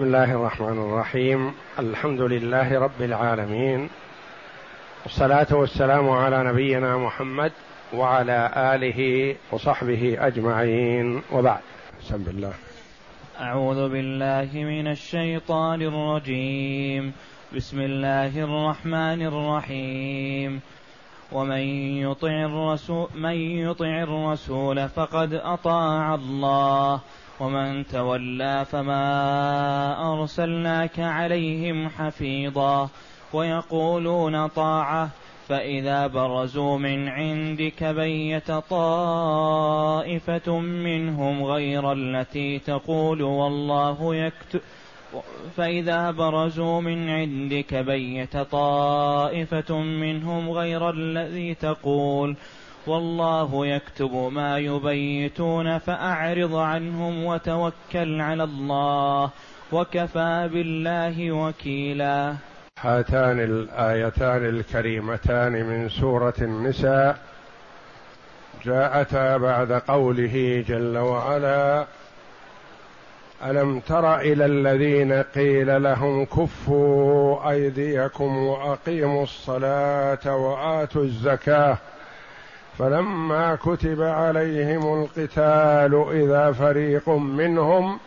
بسم الله الرحمن الرحيم. الحمد لله رب العالمين. والصلاة والسلام على نبينا محمد وعلى آله وصحبه أجمعين. وبعد. بسم الله. أعوذ بالله من الشيطان الرجيم. بسم الله الرحمن الرحيم. ومن يطع الرسول من يطع الرسول فقد أطاع الله. ومن تولى فما أرسلناك عليهم حفيظا ويقولون طاعة فإذا برزوا من عندك بيت طائفة منهم غير التي تقول والله يكتب فإذا برزوا من عندك بيت طائفة منهم غير الذي تقول والله يكتب ما يبيتون فأعرض عنهم وتوكل على الله وكفى بالله وكيلا. هاتان الآيتان الكريمتان من سورة النساء. جاءتا بعد قوله جل وعلا ألم تر إلى الذين قيل لهم كفوا أيديكم وأقيموا الصلاة وآتوا الزكاة؟ فلما كتب عليهم القتال إذا فريق منهم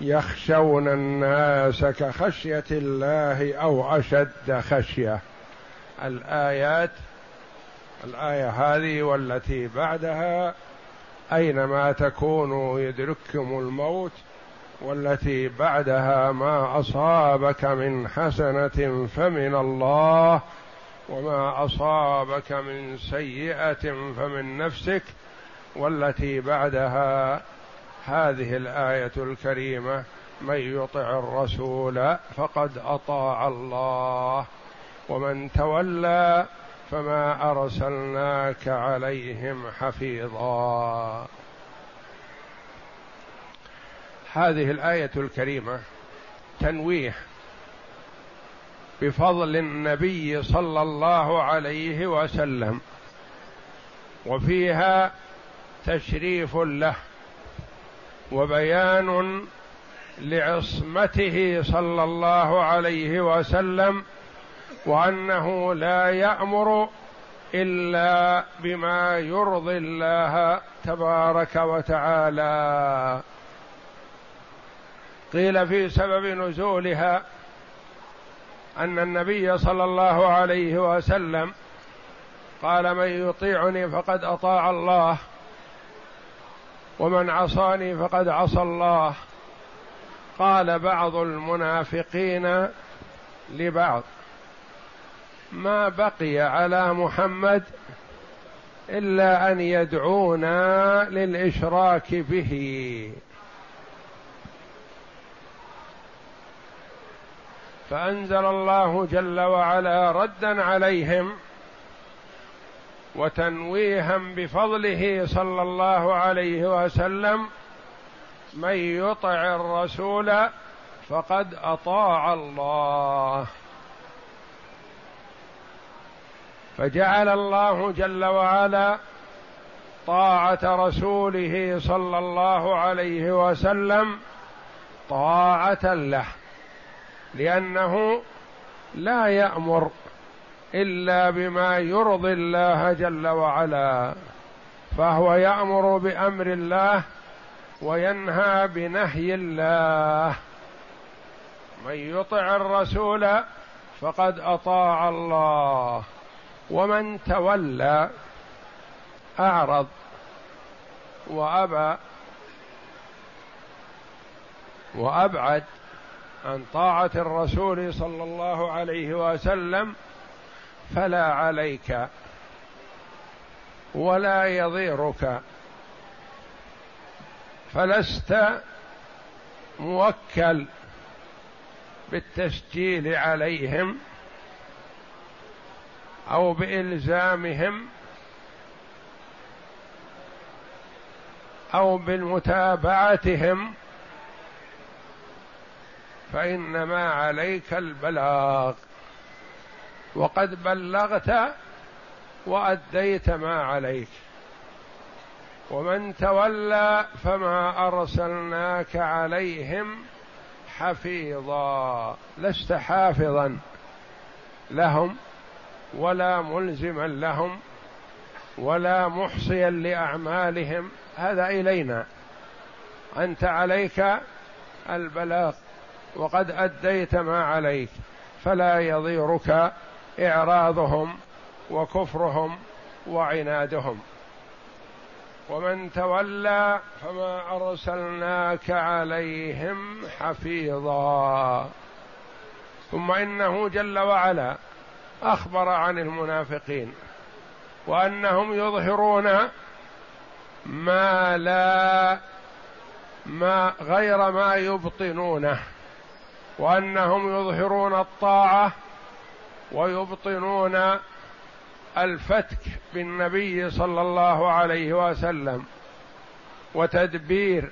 يخشون الناس كخشية الله أو أشد خشية. الآيات الآية هذه والتي بعدها أينما تكونوا يدرككم الموت والتي بعدها ما أصابك من حسنة فمن الله وما أصابك من سيئة فمن نفسك والتي بعدها. هذه الآية الكريمة من يطع الرسول فقد أطاع الله ومن تولى فما أرسلناك عليهم حفيظا. هذه الآية الكريمة تنويه بفضل النبي صلى الله عليه وسلم وفيها تشريف له وبيان لعصمته صلى الله عليه وسلم وأنه لا يأمر إلا بما يرضي الله تبارك وتعالى. قيل في سبب نزولها أن النبي صلى الله عليه وسلم قال من يطيعني فقد أطاع الله ومن عصاني فقد عصى الله. قال بعض المنافقين لبعض ما بقي على محمد إلا أن يدعونا للإشراك به. فأنزل الله جل وعلا ردا عليهم وتنويها بفضله صلى الله عليه وسلم من يطع الرسول فقد أطاع الله. فجعل الله جل وعلا طاعة رسوله صلى الله عليه وسلم طاعة له. لأنه لا يأمر إلا بما يرضي الله جل وعلا فهو يأمر بأمر الله وينهى بنهي الله. من يطع الرسول فقد أطاع الله ومن تولى أعرض وأبى وأبعد عن طاعة الرسول صلى الله عليه وسلم فلا عليك ولا يضيرك. فلست موكل بالتسجيل عليهم أو بإلزامهم أو بالمتابعتهم فإنما عليك البلاغ. وقد بلغت وأديت ما عليك. ومن تولى فما أرسلناك عليهم حفيظا. لست حافظا لهم ولا ملزما لهم ولا محصيا لأعمالهم. هذا إلينا. أنت عليك البلاغ. وقد أديت ما عليك فلا يضيرك إعراضهم وكفرهم وعنادهم. ومن تولى فما أرسلناك عليهم حفيظا. ثم إنه جل وعلا أخبر عن المنافقين وأنهم يظهرون ما لا ما غير ما يبطنونه. وأنهم يظهرون الطاعة ويبطنون الفتك بالنبي صلى الله عليه وسلم وتدبير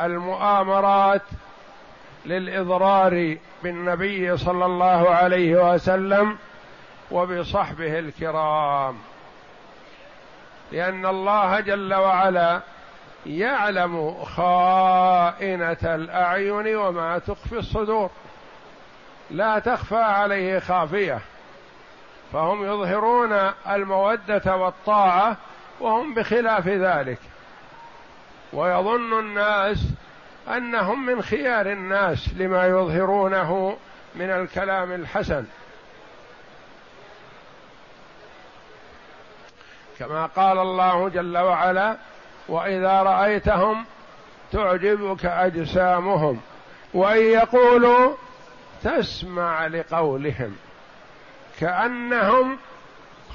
المؤامرات للإضرار بالنبي صلى الله عليه وسلم وبصحبه الكرام. لأن الله جل وعلا يعلم خائنة الأعين وما تخفي الصدور. لا تخفى عليه خافية. فهم يظهرون المودة والطاعة وهم بخلاف ذلك. ويظن الناس أنهم من خيار الناس لما يظهرونه من الكلام الحسن. كما قال الله جل وعلا وإذا رأيتهم تعجبك أجسامهم وإن يقولوا تسمع لقولهم كأنهم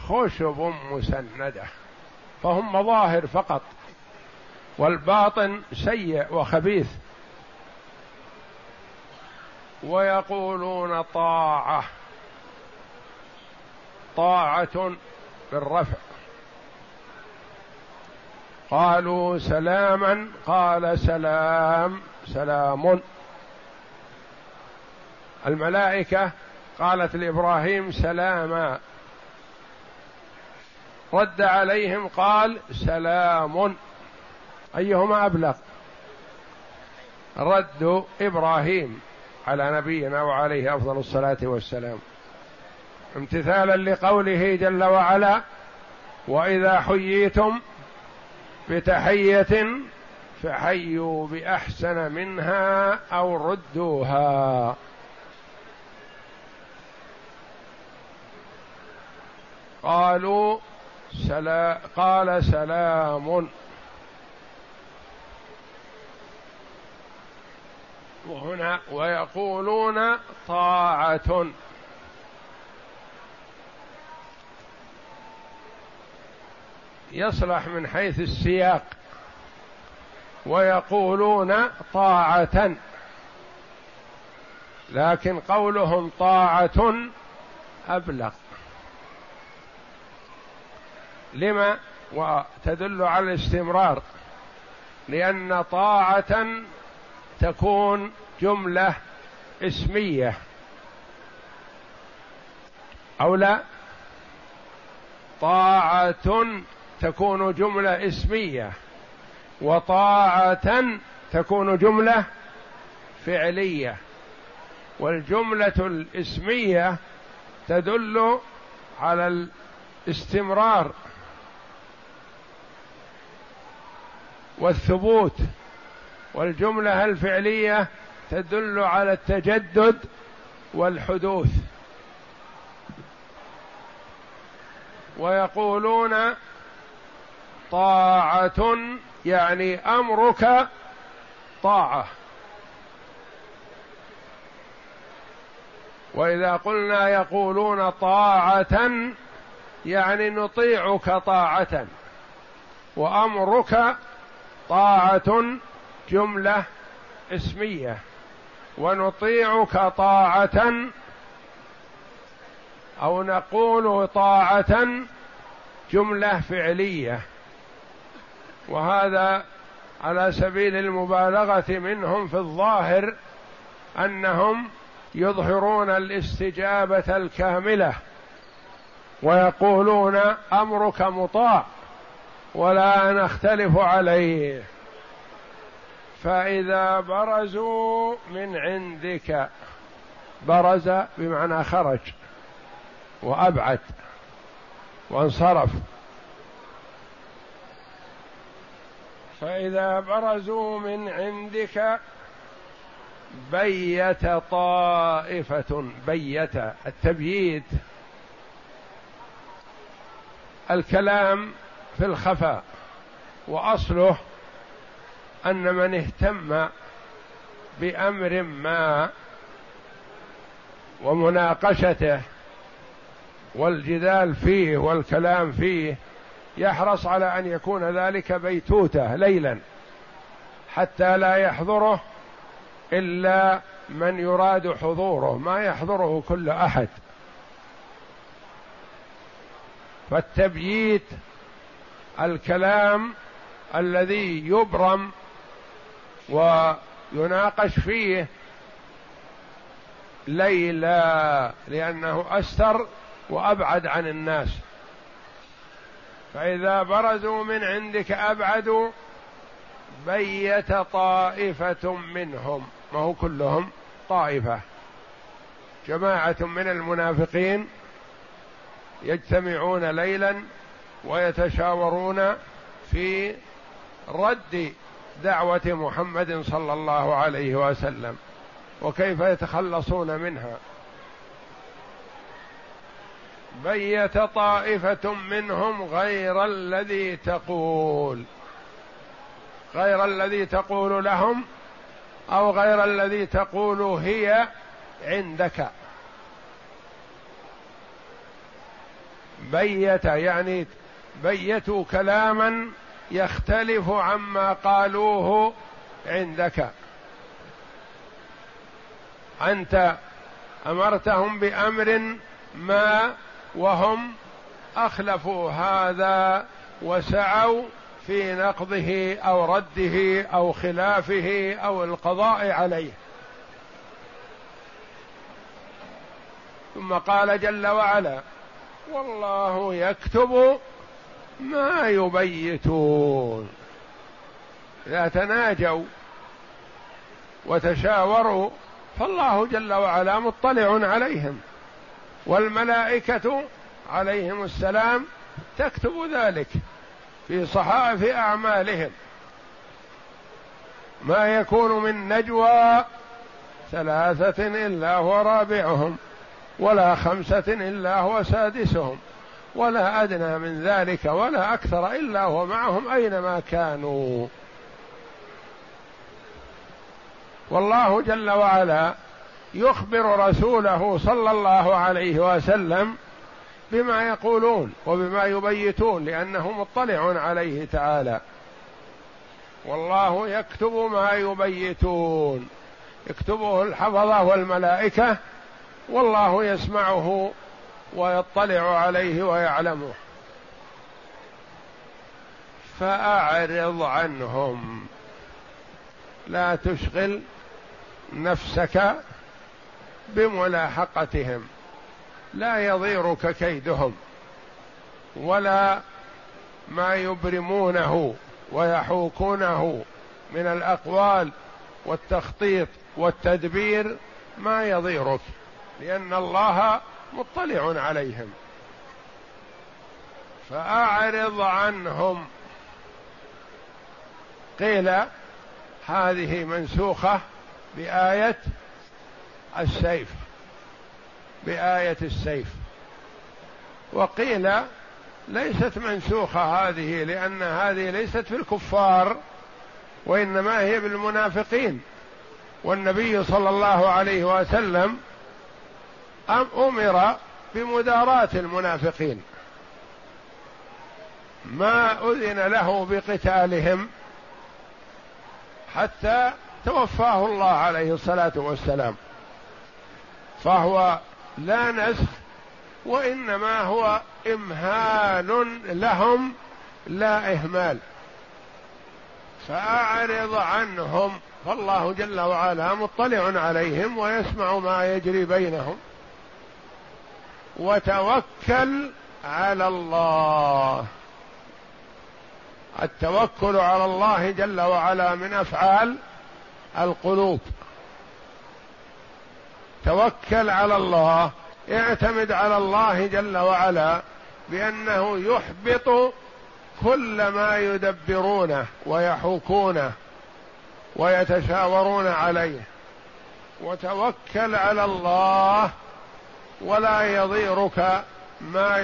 خشب مسندة فهم مظاهر فقط والباطن سيء وخبيث ويقولون طاعة طاعة بالرفع قالوا سلاما قال سلام سلام. الملائكة قالت لإبراهيم سلاما. رد عليهم قال سلام. أيهما أبلغ؟ رد إبراهيم على نبينا وعليه أفضل الصلاة والسلام. امتثالا لقوله جل وعلا وإذا حييتم بتحية فحيوا بأحسن منها أو ردوها. قالوا سلا قال سلام. وهنا ويقولون طاعة. يصلح من حيث السياق ويقولون طاعة. لكن قولهم طاعة أبلغ. لما؟ وتدل على الاستمرار. لأن طاعة تكون جملة اسمية. أو لا؟ طاعة تكون جملة اسمية وطاعة تكون جملة فعلية والجملة الاسمية تدل على الاستمرار والثبوت والجملة الفعلية تدل على التجدد والحدوث. ويقولون طاعة يعني أمرك طاعة. وإذا قلنا يقولون طاعة يعني نطيعك طاعة. وأمرك طاعة جملة اسمية. ونطيعك طاعة أو نقول طاعة جملة فعلية. وهذا على سبيل المبالغة منهم في الظاهر أنهم يظهرون الاستجابة الكاملة ويقولون أمرك مطاع ولا نختلف عليه. فإذا برزوا من عندك برز بمعنى خرج وأبعد وانصرف فإذا برزوا من عندك بيت طائفة بيت التبييت. الكلام في الخفاء وأصله أن من اهتم بأمر ما ومناقشته والجدال فيه والكلام فيه يحرص على أن يكون ذلك بيتوته ليلا حتى لا يحضره إلا من يراد حضوره ما يحضره كل أحد. فالتبييت الكلام الذي يبرم ويناقش فيه ليلا لأنه أستر وأبعد عن الناس. فإذا برزوا من عندك أبعدوا بيت طائفة منهم. ما هو كلهم طائفة. جماعة من المنافقين يجتمعون ليلا ويتشاورون في رد دعوة محمد صلى الله عليه وسلم. وكيف يتخلصون منها؟ بيت طائفة منهم غير الذي تقول. غير الذي تقول لهم أو غير الذي تقول هي عندك. بيت يعني بيتوا كلاما يختلف عما قالوه عندك. أنت أمرتهم بأمر ما وهم أخلفوا هذا وسعوا في نقضه أو رده أو خلافه أو القضاء عليه. ثم قال جل وعلا والله يكتب ما يبيتون. إذا تناجوا وتشاوروا فالله جل وعلا مطلع عليهم. والملائكة عليهم السلام تكتب ذلك في صحائف أعمالهم. ما يكون من نجوى ثلاثة إلا هو رابعهم ولا خمسة إلا هو سادسهم ولا أدنى من ذلك ولا أكثر إلا هو معهم أينما كانوا. والله جل وعلا يخبر رسوله صلى الله عليه وسلم بما يقولون وبما يبيتون لأنه مطلع عليه تعالى. والله يكتب ما يبيتون. يكتبه الحفظة والملائكة والله يسمعه ويطلع عليه ويعلمه. فأعرض عنهم. لا تشغل نفسك بملاحقتهم لا يضيرك كيدهم ولا ما يبرمونه ويحوكونه من الأقوال والتخطيط والتدبير ما يضيرك لأن الله مطلع عليهم. فأعرض عنهم. قيل هذه منسوخة بآية السيف بآية السيف. وقيل ليست منسوخة هذه لأن هذه ليست في الكفار وإنما هي بالمنافقين. والنبي صلى الله عليه وسلم أم أمر بمداراة المنافقين. ما أذن له بقتالهم حتى توفاه الله عليه الصلاة والسلام. فهو لا نسخ وإنما هو إمهال لهم لا إهمال. فأعرض عنهم فالله جل وعلا مطلع عليهم ويسمع ما يجري بينهم. وتوكل على الله. التوكل على الله جل وعلا من أفعال القلوب. توكل على الله اعتمد على الله جل وعلا بأنه يحبط كل ما يدبرونه ويحوكونه ويتشاورون عليه. وتوكل على الله ولا يضيرك ما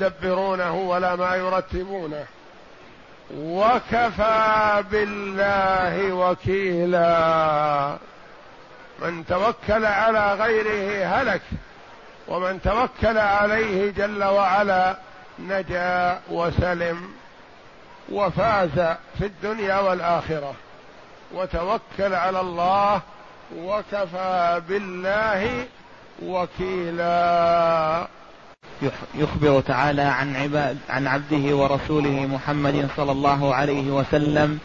يدبرونه ولا ما يرتبونه. وكفى بالله وكيلا. من توكل على غيره هلك ومن توكل عليه جل وعلا نجا وسلم وفاز في الدنيا والآخرة. وتوكل على الله وكفى بالله وكيلا. يخبر تعالى عن عباد عن عبده ورسوله محمد صلى الله عليه وسلم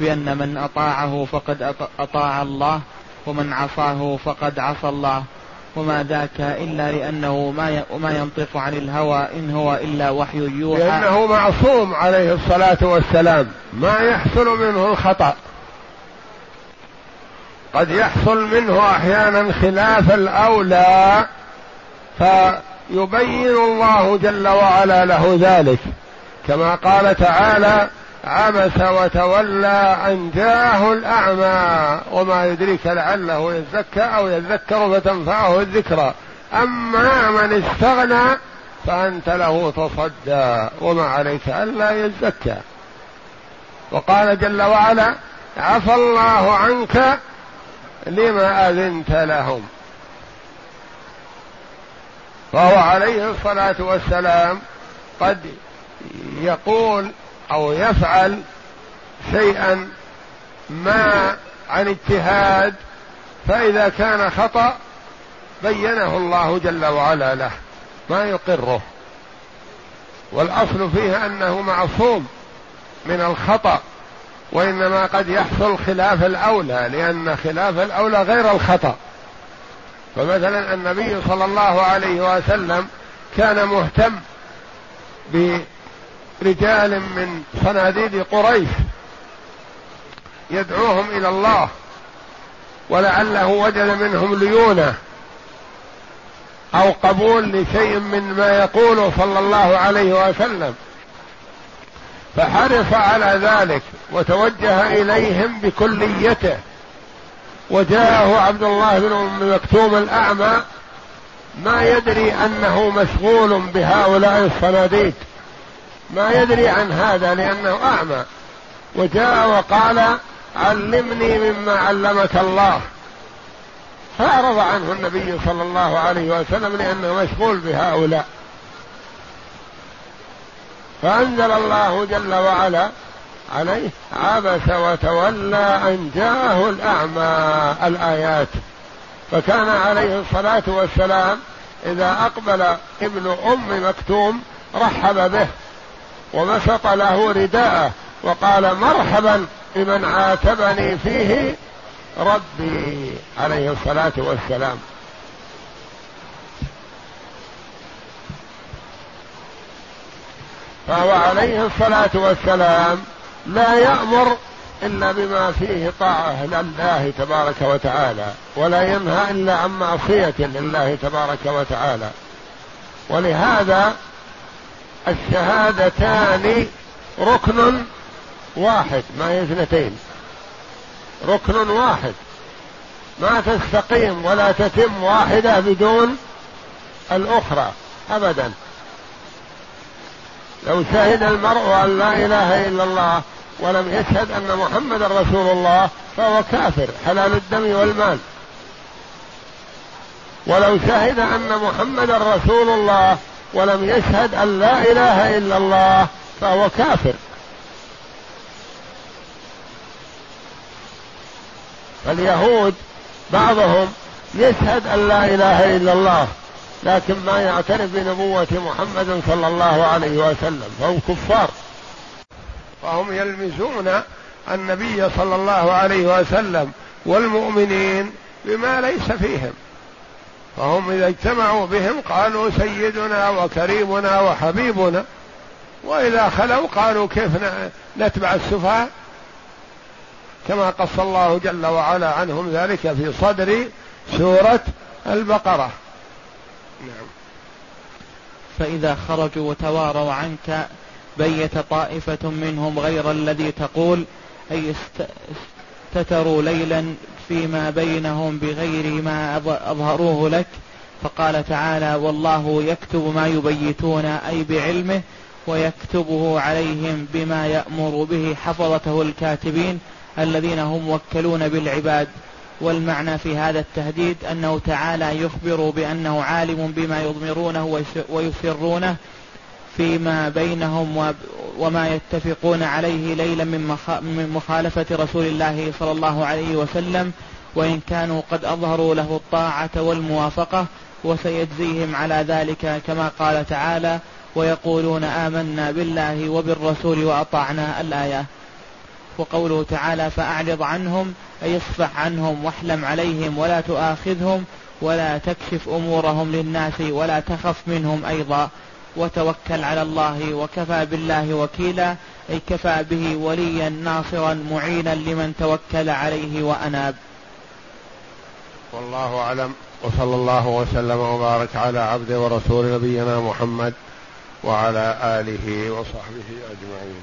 بأن من أطاعه فقد أطاع الله. ومن عصاه فقد عصى الله. وما ذاك إلا لأنه ما ما ينطق عن الهوى إن هو إلا وحي يوحى. لأنه معصوم عليه الصلاة والسلام. ما يحصل منه الخطأ. قد يحصل منه أحيانا خلاف الأولى فيبين الله جل وعلا له ذلك. كما قال تعالى عبس وتولى أن جاءه الأعمى وما يدريك لعله يزكى أو يذكر فتنفعه الذكرى. أما من استغنى فأنت له تصدى وما عليك ألا يزكى. وقال جل وعلا عفى الله عنك لما أذنت لهم. فهو عليه الصلاة والسلام قد يقول أو يفعل شيئا ما عن اجتهاد فإذا كان خطأ بينه الله جل وعلا له ما يقره. والأصل فيه أنه معصوم من الخطأ وإنما قد يحصل خلاف الأولى لأن خلاف الأولى غير الخطأ. فمثلا النبي صلى الله عليه وسلم كان مهتم رجال من صناديد قريش يدعوهم إلى الله ولعله وجد منهم ليونة أو قبول لشيء من ما يقوله صلى الله عليه وسلم. فحرص على ذلك وتوجه إليهم بكليته. وجاءه عبد الله بن أم مكتوم الأعمى ما يدري أنه مشغول بهؤلاء الصناديد. ما يدري عن هذا لأنه أعمى. وجاء وقال علمني مما علمك الله. فأعرض عنه النبي صلى الله عليه وسلم لأنه مشغول بهؤلاء. فأنزل الله جل وعلا عليه عبس وتولى أن جاءه الأعمى الآيات. فكان عليه الصلاة والسلام إذا أقبل ابن أم مكتوم رحب به. وبسط له رداءه وقال مرحبا بمن عاتبني فيه ربي عليه الصلاة والسلام. فهو عليه الصلاة والسلام لا يأمر إلا بما فيه طاعة لله تبارك وتعالى ولا ينهى إلا عن معصية لله تبارك وتعالى. ولهذا الشهادتان ركن واحد ما هي اثنتين. ركن واحد. ما تستقيم ولا تتم واحدة بدون الأخرى أبدا. لو شهد المرء أن لا إله إلا الله ولم يشهد أن محمد رسول الله فهو كافر حلال الدم والمال. ولو شهد أن محمد رسول الله ولم يشهد أن لا إله إلا الله فهو كافر. فاليهود بعضهم يشهد أن لا إله إلا الله لكن ما يعترف بنبوة محمد صلى الله عليه وسلم فهم كفار. فهم يلمزون النبي صلى الله عليه وسلم والمؤمنين بما ليس فيهم. فهم إذا اجتمعوا بهم قالوا سيدنا وكريمنا وحبيبنا وإذا خلوا قالوا كيف نتبع السفهاء؟ كما قص الله جل وعلا عنهم ذلك في صدر سورة البقرة. نعم. فإذا خرجوا وتواروا عنك بيت طائفة منهم غير الذي تقول أي استتروا ليلا فيما بينهم بغير ما أظهروه لك. فقال تعالى والله يكتب ما يبيتون أي بعلمه ويكتبه عليهم بما يأمر به حفظته الكاتبين الذين هم موكلون بالعباد. والمعنى في هذا التهديد أنه تعالى يخبر بأنه عالم بما يضمرونه ويسرونه فيما بينهم وما يتفقون عليه ليلا من مخالفة رسول الله صلى الله عليه وسلم وإن كانوا قد أظهروا له الطاعة والموافقة وسيجزيهم على ذلك كما قال تعالى ويقولون آمنا بالله وبالرسول وأطعنا الآية. وقوله تعالى فأعرض عنهم أي اصفح عنهم واحلم عليهم ولا تؤاخذهم ولا تكشف أمورهم للناس ولا تخف منهم أيضا. وتوكل على الله وكفى بالله وكيلا أي كفى به وليا ناصرا معينا لمن توكل عليه وأناب. والله أعلم وصلى الله وسلم وبارك على عبد ورسول نبينا محمد وعلى آله وصحبه أجمعين.